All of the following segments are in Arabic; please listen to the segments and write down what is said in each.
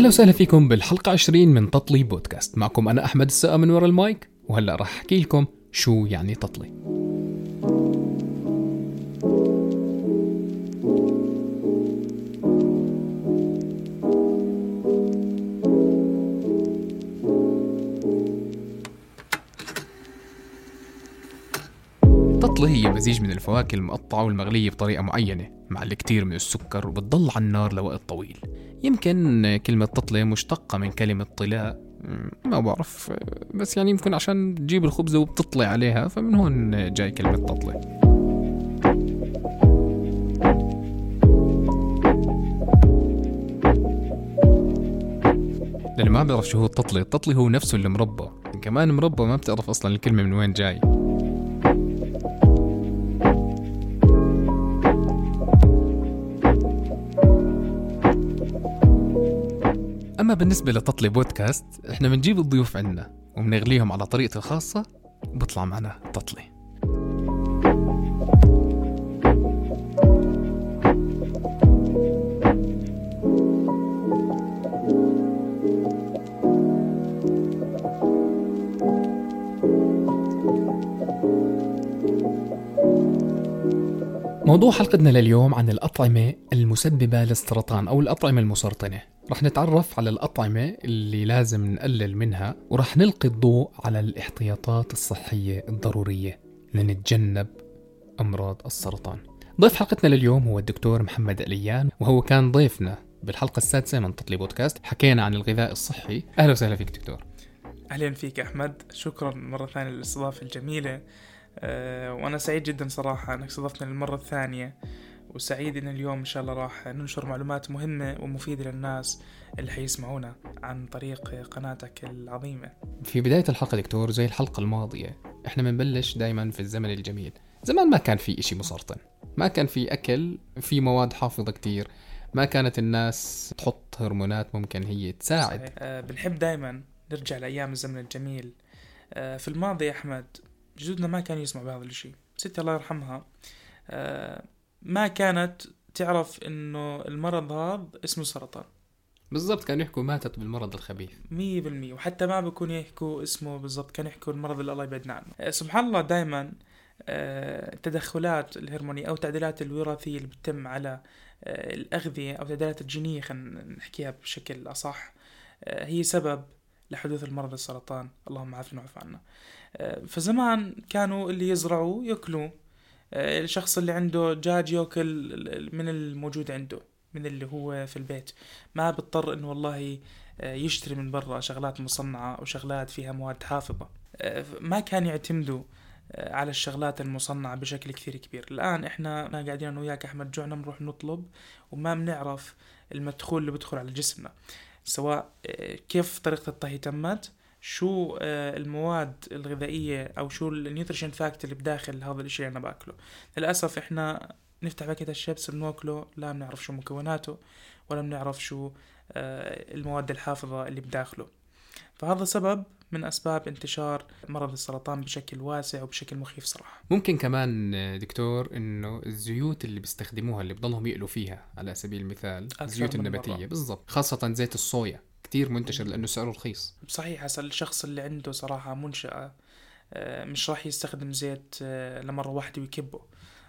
أهلا وسهلا فيكم بالحلقة 20 من تطلي بودكاست. معكم أنا أحمد السقا من ورا المايك وهلأ راح أحكي لكم شو يعني تطلي. التطلي هي مزيج من الفواكه المقطعة والمغلية بطريقة معينة مع الكثير من السكر وبتضل على النار لوقت طويل. يمكن كلمة تطلي مشتقة من كلمة طلاء ما بعرف بس يعني يمكن عشان تجيب الخبزة وبتطلي عليها فمن هون جاي كلمة تطلي للي ما بيعرف شو هو التطلي التطلي هو نفسه المربى كمان مربى ما بتعرف أصلا الكلمة من وين جاي. أما بالنسبة لتطلي بودكاست إحنا بنجيب الضيوف عنا وبنغليهم على طريقتي الخاصة وبطلع معنا تطلي موضوع حلقتنا لليوم عن الأطعمة المسببة للسرطان أو الأطعمة المسرطنة. رح نتعرف على الأطعمة اللي لازم نقلل منها ورح نلقي الضوء على الاحتياطات الصحية الضرورية لنتجنب أمراض السرطان. ضيف حلقتنا لليوم هو الدكتور محمد أليان وهو كان ضيفنا بالحلقة السادسة من تطلي بودكاست حكينا عن الغذاء الصحي. أهلا وسهلا فيك دكتور. أهلا فيك أحمد. شكرا مرة ثانية للإستضافة الجميلة. وأنا سعيد جدا صراحة أنك استضفتني للمرة الثانية وسعيد إن اليوم إن شاء الله راح ننشر معلومات مهمة ومفيدة للناس اللي حيسمعونا عن طريق قناتك العظيمة. في بداية الحلقة دكتور زي الحلقة الماضية إحنا بنبلش دايما في الزمن الجميل. زمان ما كان في إشي مسرطن ما كان في أكل في مواد حافظة كتير ما كانت الناس تحط هرمونات ممكن هي تساعد. صحيح. أه بنحب دايما نرجع لأيام الزمن الجميل. أه في الماضي يا أحمد جدودنا ما كانوا يسمعوا بهذا الشيء. ستي الله يرحمها. أه ما كانت تعرف إنه المرض هذا اسمه سرطان. بالضبط كانوا يحكوا ماتت بالمرض الخبيث. مية بالمية. وحتى ما بيكون يحكوا اسمه بالضبط كانوا يحكوا المرض اللي الله يبعدنا عنه. أه سبحان الله دائما التدخلات الهرمونية أو التعديلات الوراثية اللي بتتم على الأغذية أو التعديلات الجينية خلينا نحكيها بشكل أصح هي سبب لحدوث المرض السرطان. اللهم عافنا وعف عنا فزمان كانوا اللي يزرعوا ياكلوا الشخص اللي عنده دجاج يأكل من الموجود عنده من اللي هو في البيت. ما بيضطر إنه والله يشتري من برا شغلات مصنعة أو شغلات فيها مواد حافظة. ما كان يعتمدوا على الشغلات المصنعة بشكل كثير كبير. الآن إحنا قاعدين أنا وياك أحمد جوعنا بنروح نطلب وما بنعرف المدخول اللي بدخل على جسمنا. سواء كيف طريقة الطهي تمت شو المواد الغذائية أو شو ال nutrition fact اللي بداخل هذا الشيء اللي أنا باكله. للأسف إحنا نفتح باكيت الشيبس بناكله لا بنعرف شو مكوناته ولا بنعرف شو المواد الحافظة اللي بداخله. فهذا سبب من أسباب انتشار مرض السرطان بشكل واسع وبشكل مخيف صراحة. ممكن كمان دكتور إنه الزيوت اللي بيستخدموها اللي بضلهم يقلوا فيها على سبيل المثال الزيوت النباتية. بالضبط. خاصة زيت الصويا. كتير منتشر لأنه سعره رخيص. صحيح هسا الشخص اللي عنده صراحة منشأة مش راح يستخدم زيت لمرة واحدة ويكبه.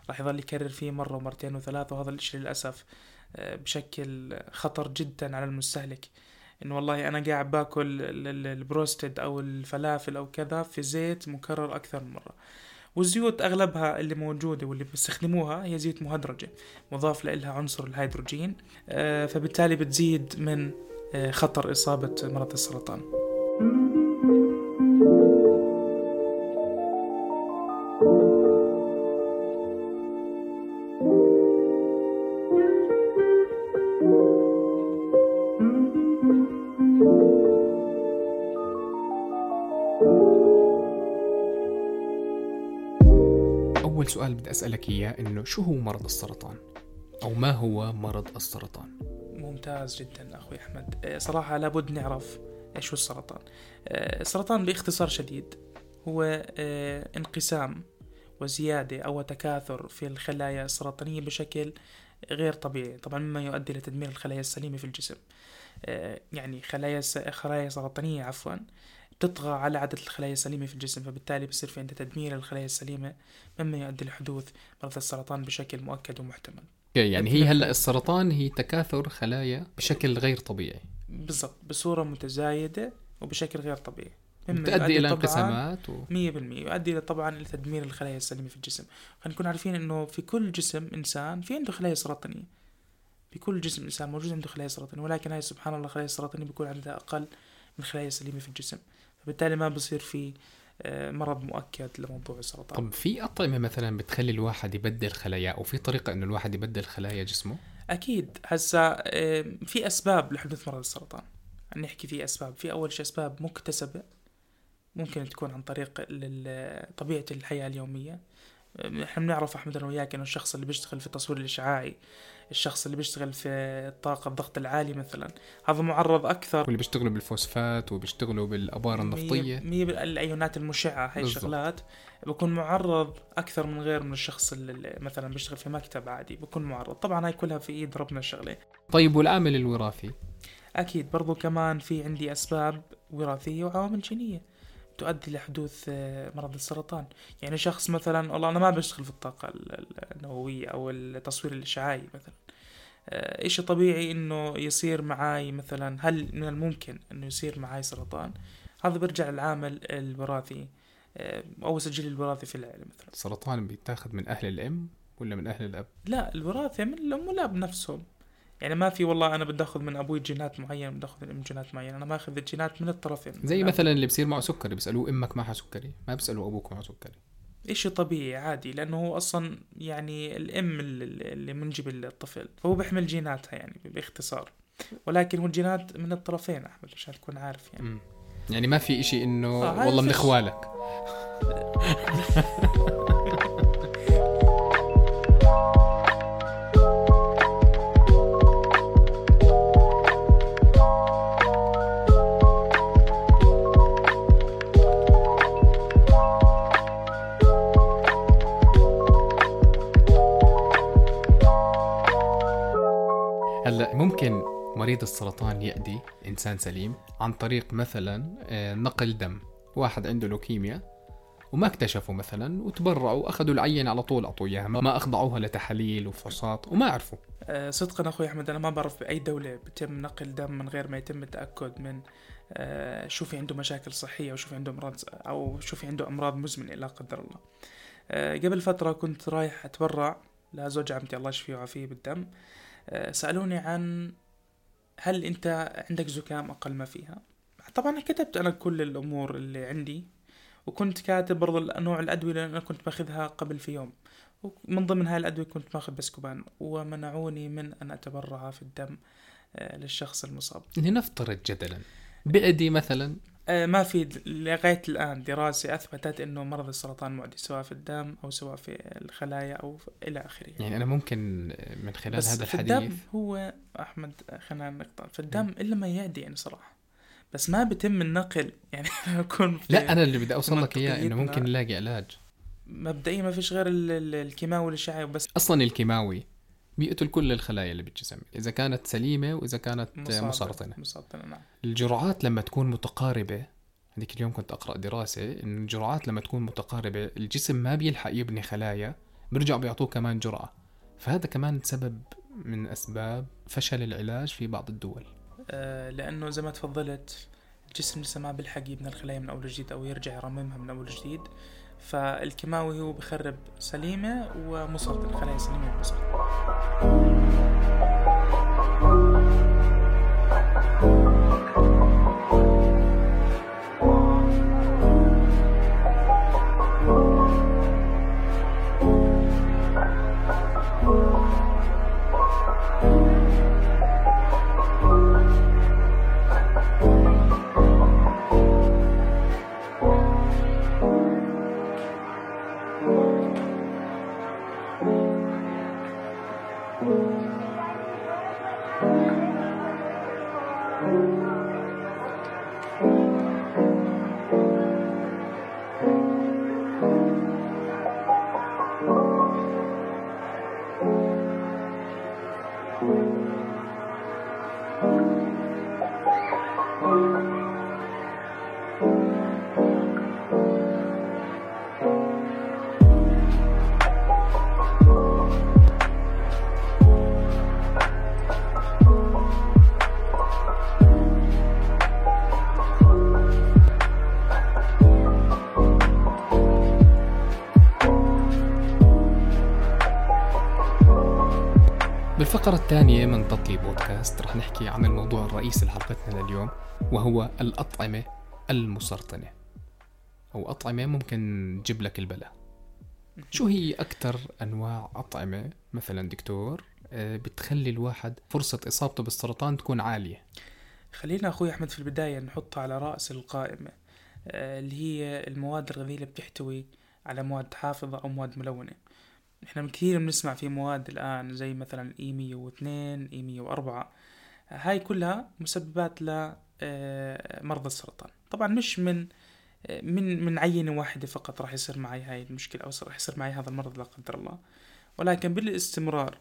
راح يظل يكرر فيه مرة ومرتين وثلاثة وهذا الإشي للأسف بشكل خطر جدا على المستهلك. إنه والله أنا قاعد باكل البروستد أو الفلافل أو كذا في زيت مكرر أكثر من مرة. والزيوت أغلبها اللي موجودة واللي بيستخدموها هي زيوت مهدرجة مضاف لها عنصر الهيدروجين فبالتالي بتزيد من خطر إصابة مرض السرطان أول سؤال بدي أسألك إياه إنه شو هو مرض السرطان؟ أو ما هو مرض السرطان؟ ممتاز جدا أخوي أحمد. صراحة لابد نعرف إيش هو السرطان. السرطان باختصار شديد هو انقسام وزيادة أو تكاثر في الخلايا السرطانية بشكل غير طبيعي طبعا مما يؤدي لتدمير الخلايا السليمة في الجسم. آه، يعني خلايا خلايا سرطانية عفوا تطغى على عدد الخلايا السليمة في الجسم فبالتالي بصير في عندها تدمير للخلايا السليمة مما يؤدي لحدوث مرض السرطان بشكل مؤكد ومحتمل. يعني هي هلا السرطان هي تكاثر خلايا بشكل غير طبيعي. بالضبط بصورة متزايدة وبشكل غير طبيعي. تؤدي إلى انقسامات و... 100% يؤدي طبعا إلى تدمير الخلايا السليمة في الجسم. خلينا نكون عارفين إنه في كل جسم إنسان في عنده خلايا سرطانية. في كل جسم إنسان موجود عنده خلايا سرطانية ولكن هاي سبحان الله الخلايا السرطانيه بيكون عددها أقل من الخلايا السليمه في الجسم. فبالتالي ما بصير في مرض مؤكد لموضوع السرطان طب في أطعمة مثلا بتخلي الواحد يبدل خلايا أو في طريقة إنه الواحد يبدل خلايا جسمه؟ أكيد. هسا آه، في أسباب لحدوث مرض السرطان. نحكي في أسباب. في أول شيء أسباب مكتسبة ممكن تكون عن طريق الحياة اليومية. آه، إحنا بنعرف أحمد أنا وياك إنه الشخص اللي بيشتغل في التصوير الإشعاعي الشخص اللي بيشتغل في الطاقة الضغط العالي مثلا. هذا معرض أكثر. واللي بيشتغلوا بالفوسفات وبيشتغلوا بالأبار النفطية. مية مية بالايونات المشعة هاي. الشغلات. بكون معرض أكثر من غير من الشخص اللي مثلا بيشتغل في مكتب عادي. بكون معرض. طبعا هاي كلها في إيد ربنا الشغله طيب والعامل الوراثي؟ أكيد. برضو كمان في عندي أسباب وراثية وعوامل جينية تؤدي لحدوث آه، مرض السرطان. يعني شخص مثلا والله أنا ما بشتغل في الطاقة ال- ال- النووية أو التصوير الإشعاعي مثلا. إشي طبيعي إنه يصير معاي مثلا؟ هل من الممكن إنه يصير معاي سرطان؟ هذا بيرجع للعامل الوراثي آه، أو السجل الوراثي في العائلة مثلا. السرطان بيتاخذ من أهل الأم ولا من أهل الأب؟ لا الوراثة من الأم والأب نفسهم يعني ما في والله أنا بدي أخذ من أبوي جينات معينة بدي أخذ من جينات معينة. أنا ماخذ الجينات من الطرفين. زي مثلا اللي بصير معه سكري بيسألوه إمك معها سكري ما بيسالوا أبوك معه سكري إشي طبيعي عادي لأنه هو أصلا يعني الأم اللي منجب الطفل فهو بيحمل جيناتها يعني باختصار ولكن هو الجينات من الطرفين أحمد عشان تكون عارف يعني. يعني ما في إشي إنه آه، والله من فيش. مريض السرطان يأذي إنسان سليم عن طريق مثلا آه، نقل دم. واحد عنده لوكيميا وما اكتشفوا مثلا وتبرعوا واخذوا العينة على طول اعطوا اياها ما أخضعوها لتحاليل وفحوصات وما عرفوا. آه، صدقا أخوي أحمد أنا ما بعرف بأي دولة بتم نقل دم من غير ما يتم التأكد من آه، شو في عنده مشاكل صحية وشو في عنده أمراض أو شو في عنده أمراض مزمنة لا قدر الله. قبل فترة كنت رايح أتبرع لزوج عمتي الله يشفيه ويعافيه بالدم. سألوني عن هل أنت عندك زكام أقل ما فيها؟ طبعا كتبت أنا كل الأمور اللي عندي وكنت كاتب برضو نوع الأدوية اللي أنا كنت باخذها قبل في يوم. ومن ضمن هاي الأدوية كنت ماخذ بسكوبان ومنعوني من أن أتبرع في الدم آه، للشخص المصاب. لنفترض جدلا بأدي مثلا ما في لغاية الآن دراسة أثبتت أنه مرض السرطان معدي سواء في الدم أو سواء في الخلايا أو في- إلى آخره. يعني أنا ممكن من خلال بس هذا في الحديث الدم هو أحمد آه، خلينا نقطع. في الدم إلا ما يعدي يعني صراحة. بس ما بتم النقل يعني أكون في لا أنا اللي بدي أوصل لك إياه إنه منطقيتنا- ممكن نلاقي علاج. مبدئيا ما فيش غير ال- ال- الكيماوي والإشعاعي بس. أصلا الكيماوي. بيقتل كل الخلايا اللي بالجسم إذا كانت سليمة وإذا كانت مصابة- مسرطنة. مسرطنة نعم. الجرعات لما تكون متقاربة هذيك اليوم كنت أقرأ دراسة انه الجرعات لما تكون متقاربة الجسم ما بيلحق يبني خلايا بيرجعوا بيعطوه كمان جرعة. فهذا كمان سبب من أسباب فشل العلاج في بعض الدول. آه، لأنه زي ما تفضلت الجسم لسه ما بيلحق يبني الخلايا من أول وجديد أو يرجع يرممها من أول وجديد فالكيماوي هو بخرب سليمة ومسرطن الخلايا سليمة ومسرطن الثانية من تطلي بودكاست رح نحكي عن الموضوع الرئيسي لحلقتنا لليوم وهو الأطعمة المسرطنة. أو أطعمة ممكن تجيب لك البلاء شو هي أكثر أنواع أطعمة؟ مثلا دكتور آه، بتخلي الواحد فرصة إصابته بالسرطان تكون عالية. خلينا أخوي أحمد في البداية نحطها على رأس القائمة. آه، اللي هي المواد الغذائية اللي بتحتوي على مواد حافظة أو مواد ملونة. إحنا كثير بنسمع في مواد الآن زي مثلا اي 102 اي 104 هاي كلها مسببات لمرضى السرطان. طبعا مش من من من عينة واحدة فقط راح يصير معي هاي المشكلة أو راح يصير معي هذا المرض لا قدر الله. ولكن بالاستمرار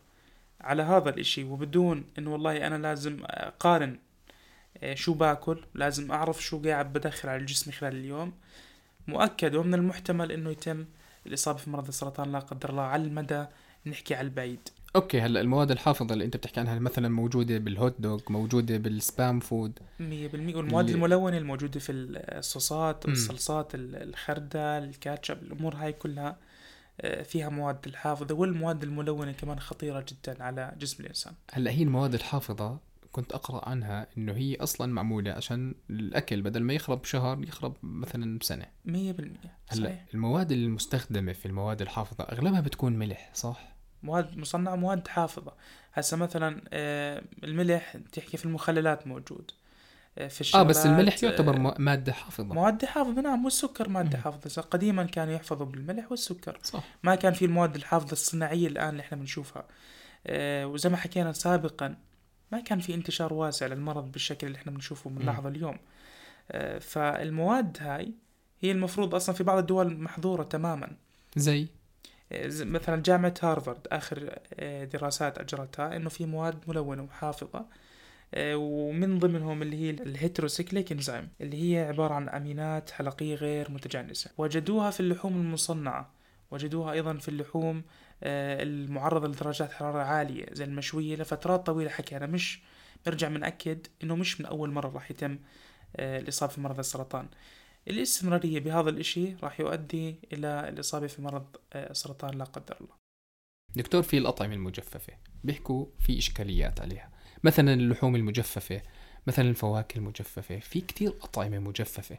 على هذا الإشي وبدون انه والله أنا لازم أقارن آه، شو باكل لازم أعرف شو قاعد بدخل على الجسم خلال اليوم مؤكد ومن المحتمل إنه يتم الاصابة في مرض السرطان لا قدر الله على المدى نحكي على البعيد. okay هلا المواد الحافظة اللي أنت بتحكي عنها مثلا موجودة بال hot dog موجودة بال spam food 100% والمواد اللي... الملونة الموجوده في الصوصات الصلصات الخردل الكاتشب الأمور هاي كلها آه، فيها مواد الحافظة والمواد الملونة كمان خطيرة جدا على جسم الإنسان. هلا هي المواد الحافظة كنت أقرأ عنها إنه هي أصلا معمولة عشان الأكل بدل ما يخرب شهر يخرب مثلا بسنه 100% هلأ المواد المستخدمة في المواد الحافظة أغلبها بتكون ملح صح؟ مواد مصنعة مواد حافظة. هسه مثلا آه، الملح تحكي في المخللات موجود. آه، في آه بس الملح يعتبر آه، مادة حافظة. مواد حافظة نعم والسكر مادة مم. حافظة. قديما كانوا يحفظوا بالملح والسكر. صح. ما كان في المواد الحافظة الصناعية الآن اللي إحنا بنشوفها. وزي ما حكينا سابقا ما كان في انتشار واسع للمرض بالشكل اللي إحنا بنشوفه بنلاحظه اليوم. فالمواد هاي هي المفروض أصلا في بعض الدول محظورة تماما. زي؟ مثلا جامعة هارفارد آخر آه، دراسات أجرتها إنه في مواد ملونة وحافظة آه، ومن ضمنهم اللي هي الهيتروسيكليك إنزيم اللي هي عبارة عن أمينات حلقية غير متجانسة. وجدوها في اللحوم المصنعة. وجدوها أيضا في اللحوم آه، المعرضة لدرجات حرارة عالية زي المشوية لفترات طويلة حكينا مش نرجع بنأكد إنه مش من أول مرة راح يتم الإصابة في مرض السرطان. الاستمرارية بهذا الإشي راح يؤدي إلى الإصابة في مرض السرطان آه، لا قدر الله. دكتور في الأطعمة المجففة بيحكوا في إشكاليات عليها. مثلا اللحوم المجففة مثلا الفواكه المجففة في كتير أطعمة مجففة.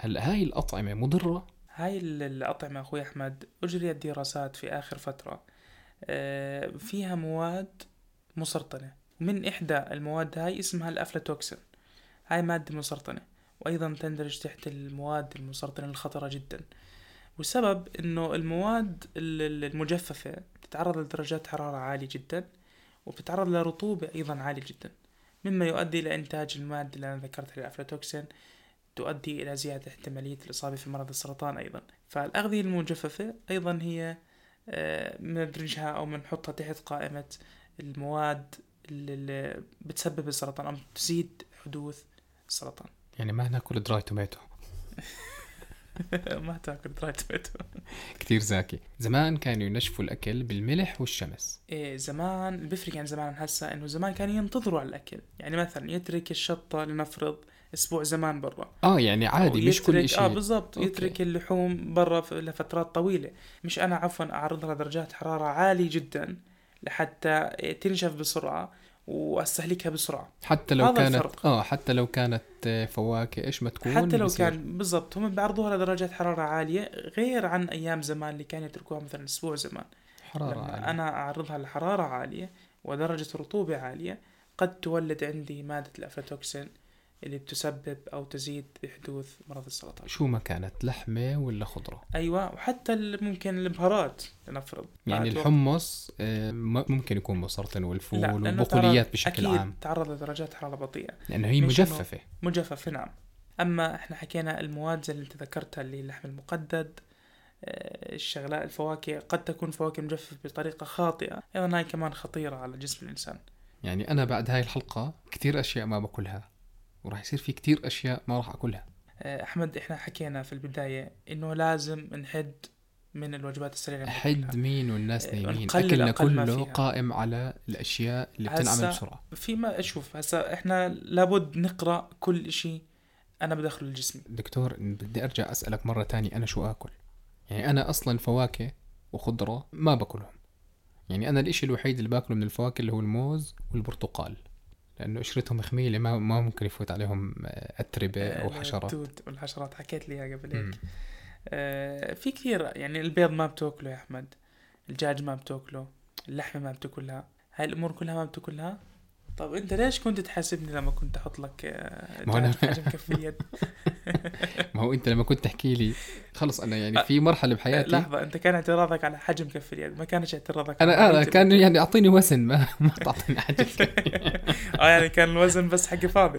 هل هاي الأطعمة مضرة؟ هاي الأطعمة أخوي أحمد أجريت دراسات في آخر فترة. آه، فيها مواد مسرطنة. من إحدى المواد هاي اسمها الأفلاتوكسين. هاي مادة مسرطنة وأيضا تندرج تحت المواد المسرطنة الخطرة جدا. والسبب أنه المواد المجففة تتعرض لدرجات حرارة عالية جدا وبتتعرض لرطوبة أيضا عالية جدا. مما يؤدي إلى إنتاج المادة اللي أنا ذكرتها الأفلاتوكسين. تؤدي إلى زيادة احتمالية الإصابة في مرض السرطان أيضا. فالأغذية المجففة أيضا هي آه، ندرجها أو بنحطها تحت قائمة المواد اللي بتسبب السرطان أو تزيد حدوث السرطان. يعني ما نأكل dry tomato ما تأكل dry tomato كثير ذكي زمان كانوا ينشفوا الأكل بالملح والشمس. إيه زمان بيفرق عن زمان. هسه إنه زمان كانوا ينتظروا على الأكل. يعني مثلا يترك الشطة لنفرض أسبوع زمان برا. آه يعني عادي مش كل شيء آه بالضبط. يترك اللحوم برا لفترات طويلة. مش أنا عفوا اعرضها لدرجات حرارة عالية جدا لحتى تنشف بسرعة وأستهلكها بسرعة. حتى لو كانت الفرق. آه حتى لو كانت فواكه إيش ما تكون حتى لو. كان بالضبط. هم بيعرضوها لدرجات حرارة عالية غير عن أيام زمان اللي كانوا يتركوها مثلا أسبوع زمان. حرارة عالية. أنا أعرضها لحرارة عالية ودرجة رطوبة عالية قد تولد عندي مادة الافلاتوكسين اللي بتسبب أو تزيد بحدوث مرض السرطان. شو ما كانت لحمة ولا خضرة؟ أيوه وحتى ممكن البهارات لنفرض. يعني الحمص آه، ممكن يكون مسرطن والفول والبقوليات بشكل أكيد عام. تعرض لدرجات حرارة بطيئة. لأنه هي مجففة. مجففة نعم. أما إحنا حكينا المواد زي اللي انت ذكرتها اللي اللحم المقدد آه، الشغلات الفواكه قد تكون فواكه مجففة بطريقة خاطئة. أيضا هاي كمان خطيرة على جسم الإنسان. يعني أنا بعد هاي الحلقة كثير أشياء ما باكلها وراح يصير في كتير أشياء ما راح أكلها. آه، أحمد إحنا حكينا في البداية إنه لازم نحد من الوجبات السريعة حد مين والناس آه، نايمين. أكلنا كله قائم على الأشياء اللي بتنعمل بسرعة. في ما أشوف هسا إحنا لابد نقرأ كل شيء أنا بدخله لجسمي دكتور بدي أرجع أسألك مرة تانية أنا شو آكل؟ يعني أنا أصلا فواكه وخضرة ما باكلهم. يعني أنا الإشي الوحيد اللي باكله من الفواكه اللي هو الموز والبرتقال. لأنه قشرتهم خميلة ما ما ممكن يفوت عليهم آه، أتربة أو حشرات. التوت والحشرات حكيت لي إياها قبل. هيك. آه في كثير يعني البيض ما بتأكله يا أحمد الدجاج ما بتأكله اللحمة ما بتأكلها هاي الأمور كلها ما بتأكلها؟ طب انت ليش كنت تحاسبني لما كنت أحط لك آه، ما دجاج حجم كف اليد ما هو أنت لما كنت تحكي لي خلص أنا يعني في مرحلة بحياتي. لحظة أنت كان اعتراضك على حجم كف اليد ما كانش اعتراضك أنا أنا حجم- كان يعني أعطيني وزن ما ما تعطيني حاجة آه يعني كان الوزن بس حقي فاضي.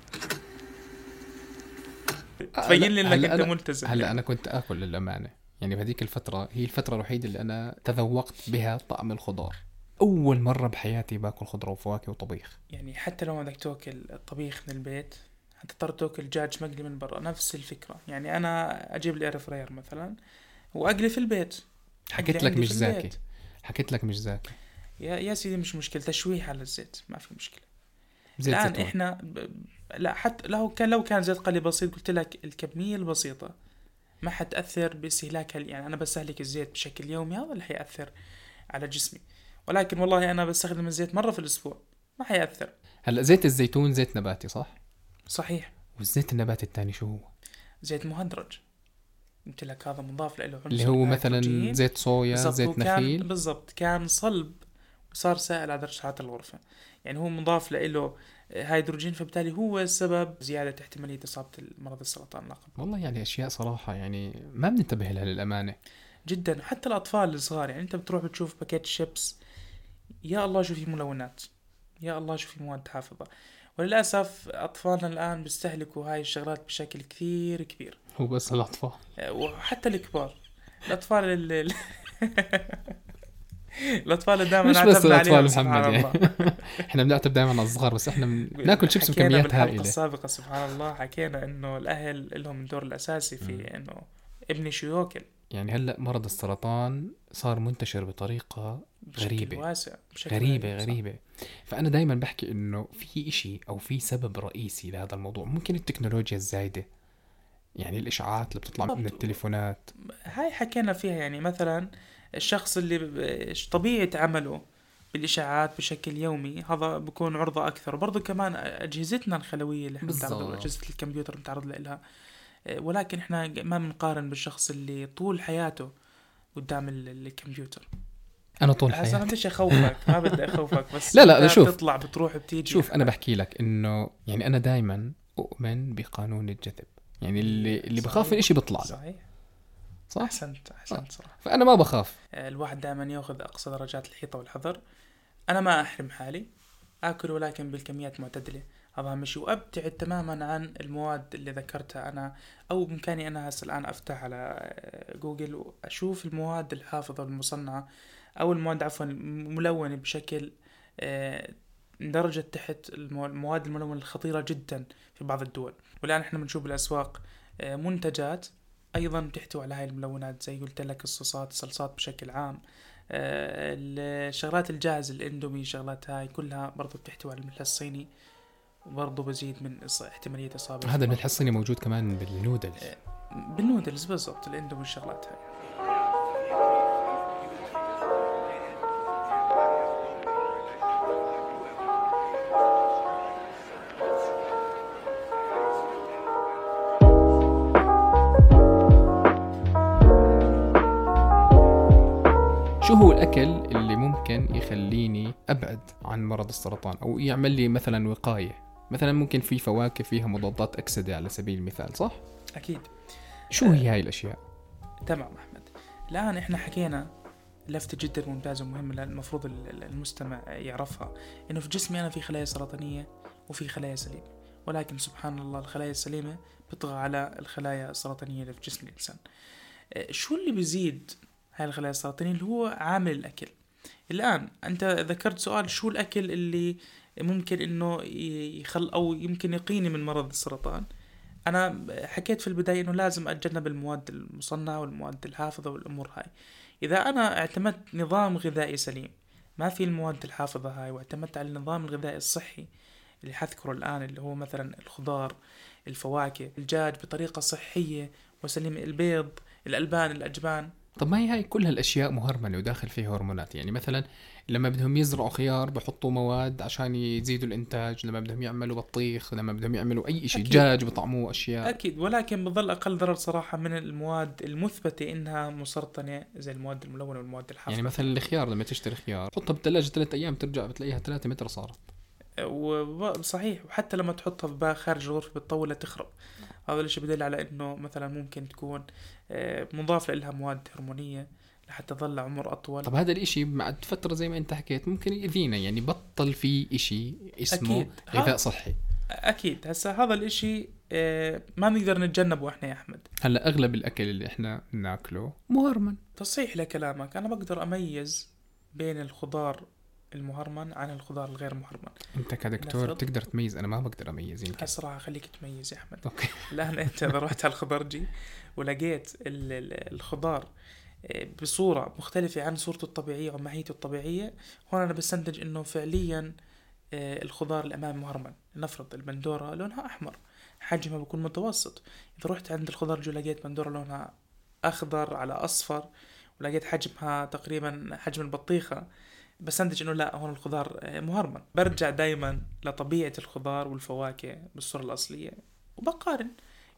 تبين لي إنك أنت ملتزم هلأ يعني. أنا كنت آكل للأمانة. يعني بهذيك الفترة هي الفترة الوحيدة اللي أنا تذوقت بها طعم الخضار. أول مرة بحياتي باكل خضرة وفواكه وطبيخ. يعني حتى لو بدك تاكل الطبيخ من البيت هتضطر تاكل دجاج مقلي من برا نفس الفكرة. يعني أنا أجيب الإير فراير مثلا وأقلي في البيت. حكيت لك مش زاكي. حكيت لك مش زاكي. يا يا سيدي مش مشكلة تشويح على الزيت ما في مشكلة. زيت الآن زيتون. إحنا ب... لا حتى لو كان لو كان زيت قلي بسيط قلت لك الكمية البسيطة ما حتأثر باستهلاك يعني أنا بستهلك الزيت بشكل يومي هذا اللي حيأثر على جسمي. ولكن والله أنا بستخدم الزيت مرة في الأسبوع ما حيأثر. هلا زيت الزيتون زيت نباتي صح؟ صحيح. والزيت النباتي الثاني شو هو؟ زيت مهدرج. قلت لك هذا مضاف له عنصر اللي هو مثلا. زيت صويا زيت نخيل. بالضبط كان صلب وصار سائل على درجة حرارة الغرفة. يعني هو مضاف له هيدروجين فبالتالي هو سبب زيادة احتمالية إصابة المرض السرطان لاقب والله يعني أشياء صراحة يعني ما بننتبه لها للأمانة. جدا حتى الأطفال الصغار يعني أنت بتروح بتشوف باكيت شيبس يا الله شو في ملونات يا الله شو في مواد حافظة وللأسف أطفالنا الآن بيستهلكوا هاي الشغلات بشكل كثير كبير. هو بس الأطفال. وحتى الكبار. الأطفال اللي الأطفال اللي دائما مش بس الأطفال محمد. يعني. إحنا بنعتب دائما على الصغار بس إحنا بناكل شيبس بكميات هائلة. السابقة سبحان الله حكينا إنه الأهل لهم الدور الأساسي. في إنه ابني شو ياكل. يعني هلأ مرض السرطان صار منتشر بطريقة بشكل غريبة. واسع بشكل غريبة غريب، صح. غريبة فأنا دايما بحكي إنه في إشي أو في سبب رئيسي لهذا الموضوع ممكن التكنولوجيا الزايدة يعني الإشعاعات اللي بتطلع من. التليفونات هاي حكينا فيها يعني مثلا الشخص اللي طبيعة عمله بالإشاعات بشكل يومي هذا بكون عرضة أكثر وبرضه كمان أجهزتنا الخلوية اللي إحنا بنتعرض أجهزة الكمبيوتر بنتعرض لها ولكن إحنا ما بنقارن بالشخص اللي طول حياته قدام ال- الكمبيوتر. أنا طول هسا أنا حياتي. بديش أخوفك؟ ما بدي أخوفك بس لا، لا، شوف. بتطلع بتروح بتيجي. شوف أنا بحكي لك إنه يعني أنا دايما أؤمن بقانون الجذب. يعني اللي اللي بخاف من. إشي بيطلع له. صحيح. صح؟ أحسنت أحسنت صراحة. فأنا ما بخاف. الواحد دائما يأخذ أقصى درجات الحيطة والحذر. أنا ما أحرم حالي. اكل ولكن بالكميات معتدلة. هذا اهم شيء وابتعد تماما عن المواد اللي ذكرتها أنا أو بإمكاني أنا هسه الآن أفتح على جوجل وأشوف المواد الحافظة المصنعه أو المواد عفوا الملونه بشكل آه، درجة تحت المو- المواد الملونة الخطيرة جدا في بعض الدول. والآن إحنا بنشوف بالأسواق آه، منتجات أيضا بتحتوي على هاي الملونات زي قلت لك الصوصات الصلصات بشكل عام. الشغلات الجاهزة الاندومي شغلات هاي كلها برضو بتحتوي على الملح الصيني وبرضو بزيد من احتمالية إصابة هذا الملح الصيني موجود كمان بالنودلز. بالنودلز بالضبط الاندومي الشغلات هاي. الأكل اللي ممكن يخليني أبعد عن مرض السرطان أو يعمل لي مثلا وقاية. مثلا ممكن في فواكه فيها مضادات أكسدة على سبيل المثال صح؟ أكيد. شو هي هاي الأشياء؟ تمام أحمد. الآن إحنا حكينا لفتة جدا ممتازة ومهمة المفروض ال- ال- المستمع يعرفها إنه في جسمي أنا في خلايا سرطانية وفي خلايا سليمة. ولكن سبحان الله الخلايا السليمة بتطغى على الخلايا السرطانية اللي في جسم الإنسان. آه، شو اللي بيزيد هاي الخلايا السرطانية اللي هو عامل الأكل. الآن أنت ذكرت سؤال شو الأكل اللي ممكن إنه يخل أو يمكن يقيني من مرض السرطان؟ أنا حكيت في البداية إنه لازم أتجنب المواد المصنعة والمواد الحافظة والأمور هاي. إذا أنا اعتمدت نظام غذائي سليم ما في المواد الحافظة هاي واعتمدت على النظام الغذائي الصحي اللي حذكره الآن اللي هو مثلا الخضار الفواكه الدجاج بطريقة صحية وسليمة البيض الألبان الأجبان. طب ما هي هاي كل هالأشياء مهرمنه وداخل فيها هرمونات. يعني مثلا لما بدهم يزرعوا خيار بحطوا مواد عشان يزيدوا الإنتاج لما بدهم يعملوا بطيخ لما بدهم يعملوا أي شيء. دجاج بطعموه أشياء. أكيد. ولكن بظل أقل ضرر صراحة من المواد المثبتة إنها مسرطنة زي المواد الملونة والمواد الحافظة. يعني مثلا الخيار لما تشتري خيار حطها بالثلاجه ثلاث أيام ترجع بتلاقيها 3 متر صارت. وصحيح وحتى لما تحطها في خارج الغرفة بتطول لتخرب هذا الشيء بدل على إنه مثلا ممكن تكون آه، مضاف لها مواد هرمونية لحتى تظل عمر أطول. طب هذا الإشي بعد فترة زي ما أنت حكيت ممكن يأذينا يعني بطل في إشي اسمه أكيد. غذاء صحي. أكيد. هسا هذا الإشي آه، ما بنقدر نتجنبه إحنا يا أحمد. هلأ أغلب الأكل اللي إحنا بناكله مهرمن تصحيح لكلامك. أنا بقدر أميز بين الخضار المهرمن عن الخضار الغير مهرمن. أنت كدكتور نفرض- بتقدر تميز أنا ما بقدر أميز يمكن. الصراحه خليك تميز يا أحمد. أوكي. الان أنت إذا رحت على الخضرجي ولقيت ال- ال- الخضار آه، بصورة مختلفة عن صورته الطبيعية وماهيته الطبيعية هون أنا بستنتج إنه فعليا آه، الخضار الأمامي مهرمن. نفرض البندورة لونها أحمر حجمها بيكون متوسط. إذا رحت عند الخضرجي ولقيت بندورة لونها أخضر على أصفر ولقيت حجمها تقريبا حجم البطيخة بستنتج إنه لا هون الخضار آه، مهرمن. برجع دايما لطبيعة الخضار والفواكه بالصورة الأصلية وبقارن.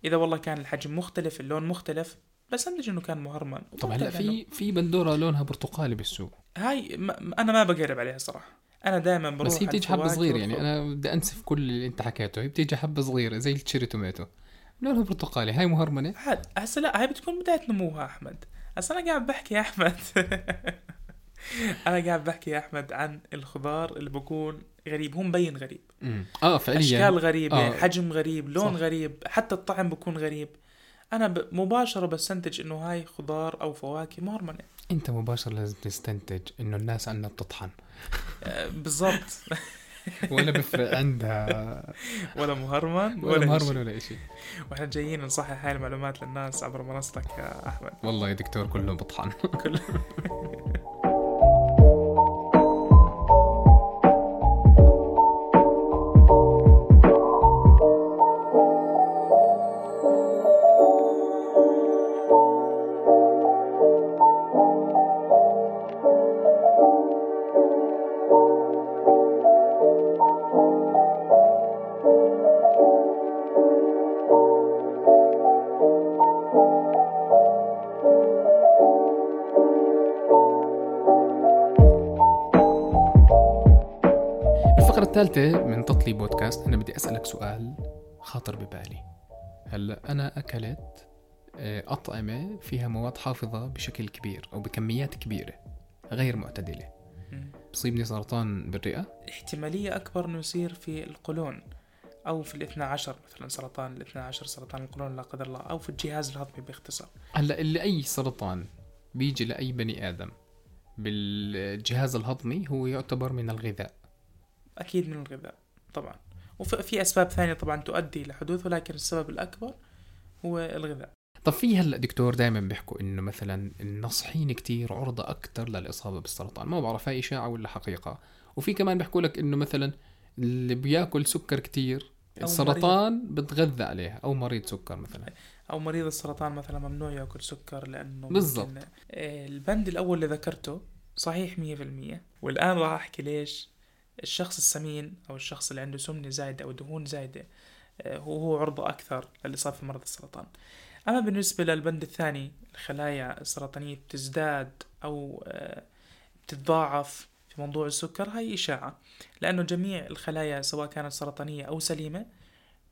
إذا والله كان الحجم مختلف اللون مختلف بستنتج إنه كان مهرمن. طب هلا في في بندورة لونها برتقالي بالسوق. هاي ما أنا ما بقرب عليها صراحة. أنا دائما بروح بس هي بتيجي حبه صغير يعني. أنا بدي أنسف كل اللي أنت حكيته. هي بتيجي حبه صغيرة زي التشيري توماتو لونها برتقالي. هاي مهرمنة؟ هسه لا هاي بتكون بداية نموها أحمد. هسه أنا قاعد بحكي يا أحمد. أنا قاعد بحكي يا أحمد عن الخضار اللي بكون غريب. هو مبين غريب. آه فعليا. أشكال غريبة آه. حجم غريب لون صح. غريب حتى الطعم بكون غريب. أنا ب- مباشرة بستنتج إنه هاي خضار أو فواكه مهرمنه أنت مباشرة لازم تستنتج إنه الناس عندنا بتطحن. آه، بالضبط. ولا بفرق عندها ولا مهرمن ولا ولا مهرمن ولا شيء وإحنا جايين نصحح هاي المعلومات للناس عبر منصتك يا أحمد. والله يا دكتور كله بطحن. كل الثالثة من تطلي بودكاست أنا بدي أسألك سؤال خاطر ببالي. هلأ أنا أكلت آه، أطعمة فيها مواد حافظة بشكل كبير أو بكميات كبيرة غير معتدلة. بصيبني سرطان بالرئة. احتمالية أكبر إنه يصير في القولون أو في الاثنى عشر مثلا سرطان الاثنى عشر سرطان القولون لا قدر الله أو في الجهاز الهضمي باختصار. هلأ اللي أي سرطان بيجي لأي بني آدم؟ بالجهاز الهضمي هو يعتبر من الغذاء. أكيد من الغذاء طبعا. وفي أسباب ثانية طبعا تؤدي لحدوثه ولكن السبب الأكبر هو الغذاء. طب في هلا دكتور دائما بيحكوا إنه مثلا النصحين كتير عرضة أكثر للإصابة بالسرطان. ما بعرف هاي إشاعة ولا حقيقة. وفي كمان بيحكوا لك إنه مثلا اللي بياكل سكر كتير السرطان بتغذى عليها أو مريض سكر مثلا. أو مريض السرطان مثلا ممنوع ياكل سكر لأنه بالضبط. آه، البند الأول اللي ذكرته صحيح 100% والآن راح أحكي ليش الشخص السمين أو الشخص اللي عنده سمنة زايدة أو دهون زايدة آه، هو هو عرضه أكثر للإصابة في مرض السرطان. أما بالنسبة للبند الثاني الخلايا السرطانية بتزداد أو آه، بتتضاعف في موضوع السكر هاي إشاعة لأنه جميع الخلايا سواء كانت سرطانية أو سليمة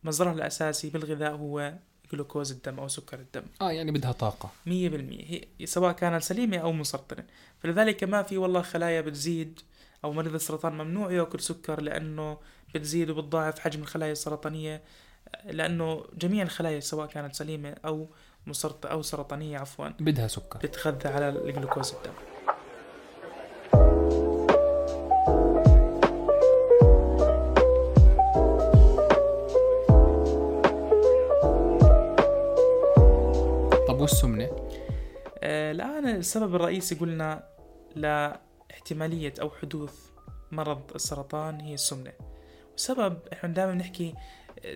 مصدرها الأساسي بالغذاء هو جلوكوز الدم أو سكر الدم. آه يعني بدها طاقة. 100% هي سواء كانت سليمة أو مسرطنة. فلذلك ما في والله خلايا بتزيد أو مريض السرطان ممنوع يأكل سكر لأنه بتزيد وبتضاعف حجم الخلايا السرطانية لأنه جميع الخلايا سواء كانت سليمة أو مسرط أو سرطانية عفوا بدها سكر. بتتغذى على الجلوكوز الدم. طب والسمنة؟ آه، الآن السبب الرئيسي قلنا لاحتمالية أو حدوث مرض السرطان هي السمنة. والسبب إحنا دائما بنحكي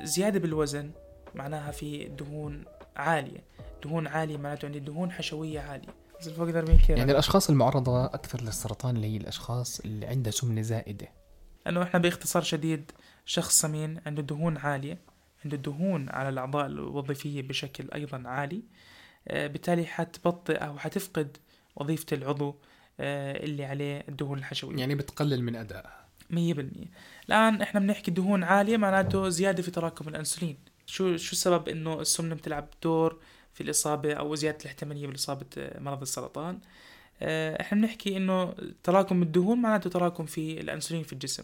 زيادة بالوزن معناها في دهون عالية. دهون عالية معناته عندي دهون حشوية عالية. فوق ال 40 كيلو يعني الأشخاص المعرضة أكثر للسرطان اللي هي الأشخاص اللي عندها سمنة زائدة. انه إحنا باختصار شديد شخص سمين عنده دهون عالية عنده دهون على الأعضاء الوظيفية بشكل أيضا عالي آه، بالتالي حتبطئ أو حتفقد وظيفة العضو اللي عليه الدهون الحشوية. يعني بتقلل من أدائها. 100% الآن إحنا بنحكي دهون عالية معناته زيادة في تراكم الأنسولين. شو شو السبب إنه السمنة بتلعب دور في الإصابة أو زيادة الاحتمالية بالاصابه آه، مرض السرطان؟ آه، إحنا بنحكي إنه تراكم الدهون معناته تراكم في الأنسولين في الجسم.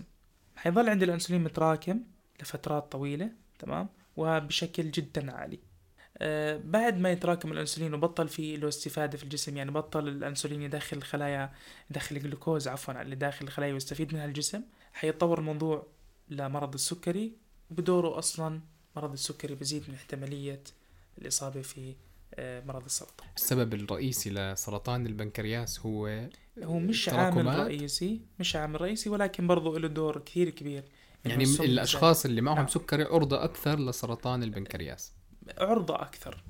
حيظل عند الأنسولين متراكم لفترات طويلة تمام؟ وبشكل جدا عالي. آه، بعد ما يتراكم الانسولين وبطل في له استفادة في الجسم يعني بطل الانسولين يدخل الخلايا يدخل الجلوكوز عفوا اللي داخل الخلايا ويستفيد منها الجسم حيتطور الموضوع لمرض السكري وبدوره أصلا مرض السكري بزيد من احتمالية الإصابة في آه، مرض السرطان السبب الرئيسي لسرطان البنكرياس هو هو مش؟ عامل رئيسي مش عامل رئيسي ولكن برضه له دور كثير كبير يعني الأشخاص اللي معهم نعم. سكري عرضه أكثر لسرطان البنكرياس عرضة أكثر.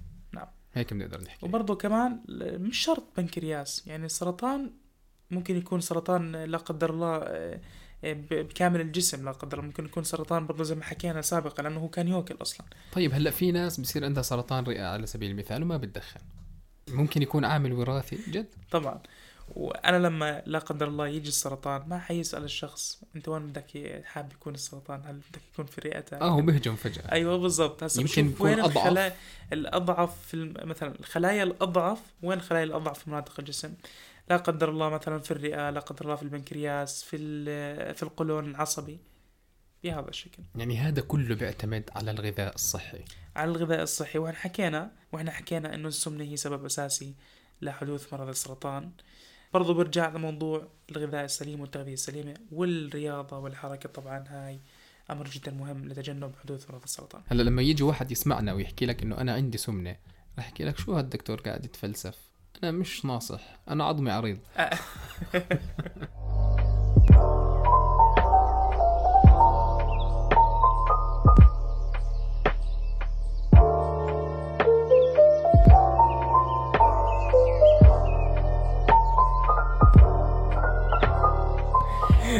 هيك بنقدر نحكي. وبرضه كمان مش شرط بنكرياس يعني السرطان ممكن يكون سرطان لا قدر الله آه، بكامل الجسم لا قدر ممكن يكون سرطان برضه زي ما حكينا سابقا لأنه هو كان يوكل أصلا. طيب هلأ في ناس بصير عندها سرطان رئة على سبيل المثال وما بتدخن. ممكن يكون عامل وراثي جد. طبعا. وأنا لما لا قدر الله يجي السرطان ما حيسأل الشخص أنت وين بدك حابب يكون السرطان؟ هل بدك يكون في رئتك آه هو بهجم فجأة. أيوه بالضبط. هسه يمكن وين أضعف. الخلايا الأضعف في الم... مثلا الخلايا الأضعف وين الخلايا الأضعف في مناطق الجسم؟ لا قدر الله مثلا في الرئة لا قدر الله في البنكرياس في في القولون العصبي. بهذا الشكل. يعني هذا كله بيعتمد على الغذاء الصحي. على الغذاء الصحي. وإحنا حكينا وإحنا حكينا إنه السمنة هي سبب أساسي لحدوث مرض السرطان. برضو برجع لموضوع الغذاء السليم والتغذية السليمة والرياضة والحركة. طبعا هاي أمر جدا مهم لتجنب حدوث مرض السرطان. هلأ لما يجي واحد يسمعنا ويحكي لك إنه أنا عندي سمنة رح يحكي لك شو هالدكتور قاعد يتفلسف؟ أنا مش ناصح أنا عظمي عريض.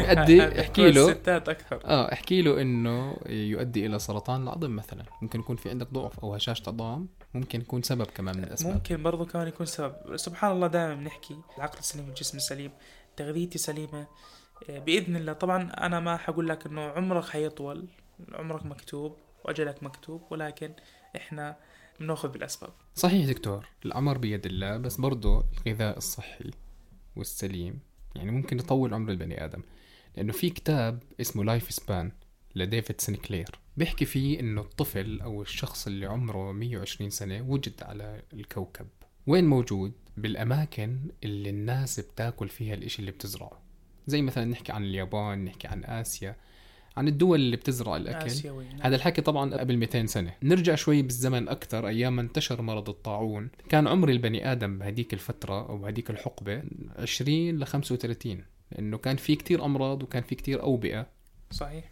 يؤدي احكي له. الستات أكثر. آه احكي له إنه يؤدي إلى سرطان العظم مثلا. ممكن يكون في عندك ضعف أو هشاشة عظام ممكن يكون سبب كمان من الأسباب. ممكن برضو كمان يكون سبب. سبحان الله دائما بنحكي العقل السليم والجسم السليم تغذيتي سليمة. آه، بإذن الله. طبعا أنا ما حقول لك إنه عمرك حيطول عمرك مكتوب وأجلك مكتوب ولكن إحنا بنأخذ بالأسباب. صحيح دكتور الأمر بيد الله بس برضو الغذاء الصحي والسليم يعني ممكن يطول عمر البني آدم. لأنه في كتاب اسمه Lifespan لديفيد سنكلير بيحكي فيه إنه الطفل أو الشخص اللي عمره 120 سنة وجد على الكوكب. وين موجود؟ بالأماكن اللي الناس بتاكل فيها الإشي اللي بتزرعه. زي مثلا نحكي عن اليابان نحكي عن آسيا عن الدول اللي بتزرع الأكل. آسيوي نعم. هذا الحكي طبعا قبل 200 سنة. نرجع شوي بالزمن أكثر أيام ما انتشر مرض الطاعون. كان عمر البني آدم بهديك الفترة أو بهديك الحقبة 20 ل 35 لأنه كان في كتير أمراض وكان في كتير أوبئة. صحيح.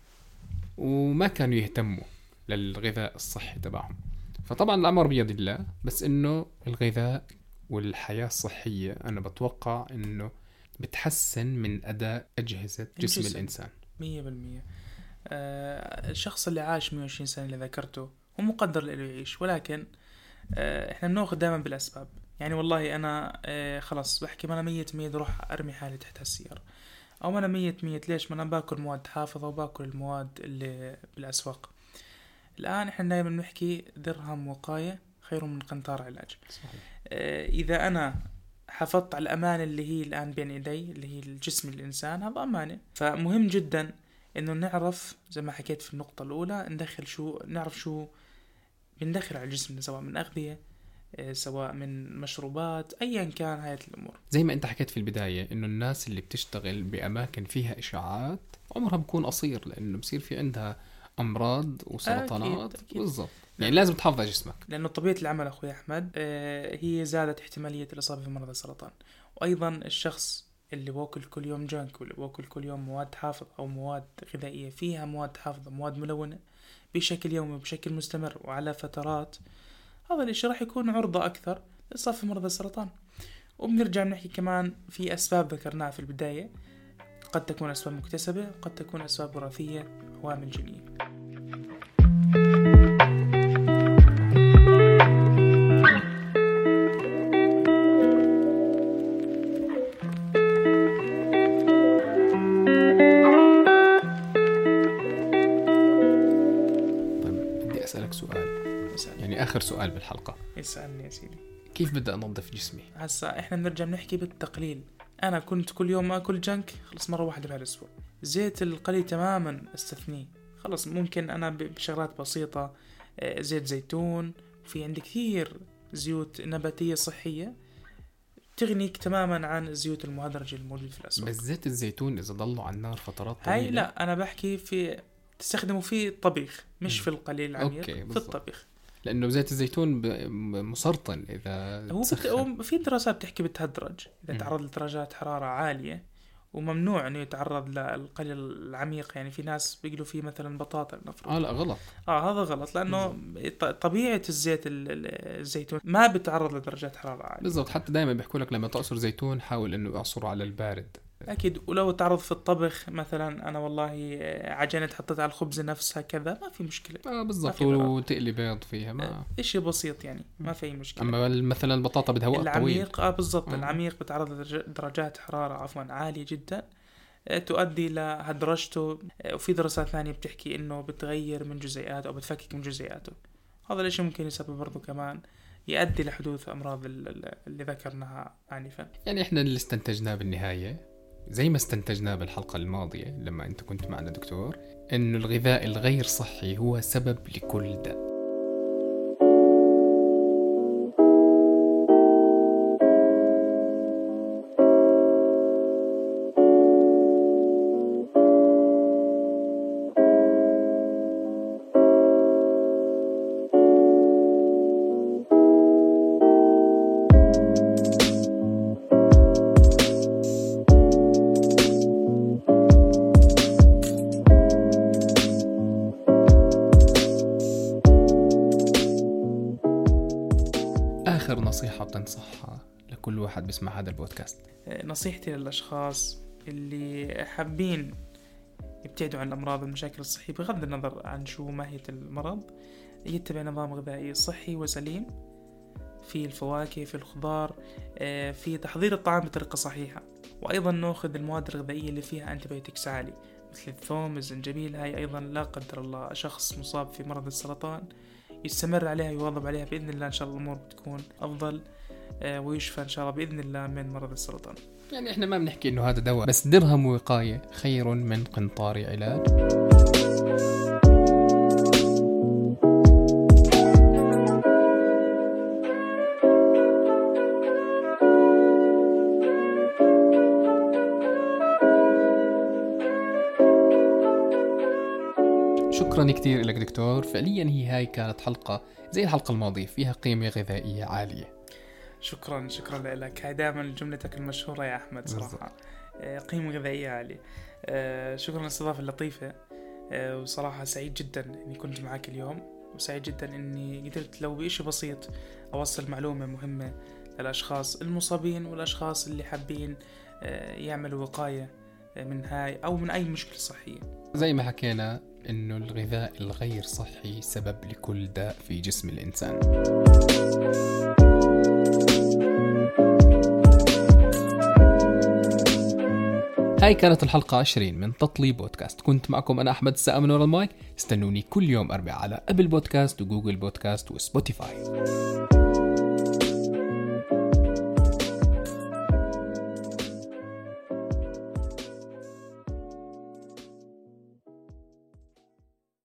وما كانوا يهتموا للغذاء الصحي تبعهم. فطبعا الأمر بيد الله بس إنه الغذاء والحياة الصحية أنا بتوقع إنه بتحسن من أداء أجهزة جسم الجسم. الإنسان. مية بالمية. آه الشخص اللي عاش 120 سنة اللي ذكرته هو مقدر له يعيش ولكن آه إحنا بناخذ دائما بالأسباب. يعني والله أنا آه خلاص بحكي ما أنا ميت ميت أروح أرمي حالي تحت هالسيارة أو ما أنا ميت ميت ليش؟ ما أنا باكل مواد حافظة وباكل المواد اللي بالأسواق. الآن إحنا دائما بنحكي درهم وقاية خير من قنطار علاج. صحيح. آه، إذا أنا حافظت على الأمانة اللي هي الآن بين إيدي اللي هي الجسم الإنسان هذا أمانة. فمهم جدا إنه نعرف زي ما حكيت في النقطة الأولى ندخل شو نعرف شو بندخل على جسمنا سواء من أغذية آه، سواء من مشروبات أيا كان هاي الأمور. زي ما أنت حكيت في البداية إنه الناس اللي بتشتغل بأماكن فيها اشعاعات عمرها بكون قصير لأنه بصير في عندها أمراض وسرطانات. أكيد، أكيد. بالضبط. يعني لازم تحافظ على جسمك. لأنه طبيعة العمل أخوي أحمد آه، هي زادت احتمالية الإصابة بمرض السرطان. وأيضا الشخص اللي باكل كل يوم جانك واللي باكل كل يوم مواد حافظة أو مواد غذائية فيها مواد حافظة مواد ملونة بشكل يومي وبشكل مستمر وعلى فترات هذا الإشي راح يكون عرضة أكثر لإصابة بمرض السرطان. وبنرجع بنحكي كمان في أسباب ذكرناها في البداية. قد تكون أسباب مكتسبة قد تكون أسباب وراثية عوامل جينية. كيف بدي انظف جسمي؟ هسا إحنا بنرجع بنحكي بالتقليل. أنا كنت كل يوم آكل جنك خلص مرة واحدة بهالاسبوع زيت القلي تماما أستثنيه. خلص ممكن أنا بشغلات بسيطة آه، زيت زيتون. في عندي كثير زيوت نباتية صحية تغنيك تماما عن الزيوت المهدرجة الموجوده في الأسواق. بس زيت الزيتون إذا ضلوا على النار فترات طويلة. هاي لا أنا بحكي في تستخدمه في الطبيخ مش مم. في القلي العميق أوكي، في. الطبيخ. لأنه زيت الزيتون مسرطن إذا هو بت... في دراسات بتحكي بتهدرج إذا. تعرض لدرجات حرارة عالية وممنوع إنه يتعرض للقلي العميق. يعني في ناس بيقلوا فيه مثلا بطاطا نفرض. آه لا غلط. آه هذا غلط. لأنه طبيعة الزيت ال- ال- الزيتون ما بتعرض لدرجات حرارة عالية. بالضبط. حتى دائما بيحكوا لك لما تعصر زيتون حاول إنه اعصره على البارد. أكيد. ولو تعرض في الطبخ مثلا أنا والله آه، عجنت حطيت على الخبز نفسها كذا ما في مشكلة. آه بالضبط. وتقلي بيض فيها ما آه، إشي بسيط يعني ما في مشكلة. أما مثلا البطاطا بدها وقت طويل. العميق آه بالضبط. آه. العميق بتعرض لدرج- درجات حرارة عفوا عالية جدا. تؤدي لهدرجته وفي دراسات ثانية بتحكي إنه بتغير من جزيئاته أو بتفكك من جزيئاته. هذا الإشي ممكن يسبب برضه كمان يؤدي لحدوث أمراض ال- ال- اللي ذكرناها انفا. يعني إحنا اللي استنتجناه بالنهاية. زي ما استنتجناه بالحلقة الماضية لما أنت كنت معنا دكتور إنه الغذاء الغير صحي هو سبب لكل داء. بيسمع هذا البودكاست. آه، نصيحتي للأشخاص اللي حابين يبتعدوا عن الأمراض والمشاكل الصحية بغض النظر عن شو ماهية المرض يتبع نظام غذائي صحي وسليم في الفواكه في الخضار آه، في تحضير الطعام بطريقة صحيحة. وأيضا نأخذ المواد الغذائية اللي فيها أنتيبيوتكس عالي مثل الثوم الزنجبيل هاي أيضا لا قدر الله شخص مصاب في مرض السرطان يستمر عليها يواظب عليها بإذن الله إن شاء الله الأمور بتكون أفضل. ويشفى إن شاء الله بإذن الله من مرض السرطان. يعني إحنا ما بنحكي إنه هذا دواء بس درهم وقاية خير من قنطار علاج. شكرا كثير لك دكتور. فعليا هي هاي كانت حلقة زي الحلقة الماضية فيها قيمة غذائية عالية. شكرا شكرا لك. هاي دائما جملتك المشهورة يا أحمد صراحة. آه، قيمة غذائية عالية. آه، شكرا للاستضافة اللطيفة. آه، وصراحة سعيد جدا إني كنت معك اليوم. وسعيد جدا إني قدرت لو بإشي بسيط أوصل معلومة مهمة للأشخاص المصابين والأشخاص اللي حابين يعملوا وقاية. من هاي أو من أي مشكلة صحية. زي ما حكينا إنه الغذاء الغير صحي سبب لكل داء في جسم الإنسان. هاي كانت الحلقة 20 من تطلي بودكاست. كنت معكم أنا أحمد السقا من المايك. استنوني كل يوم أربع على Apple Podcast و Google Podcast و Spotify.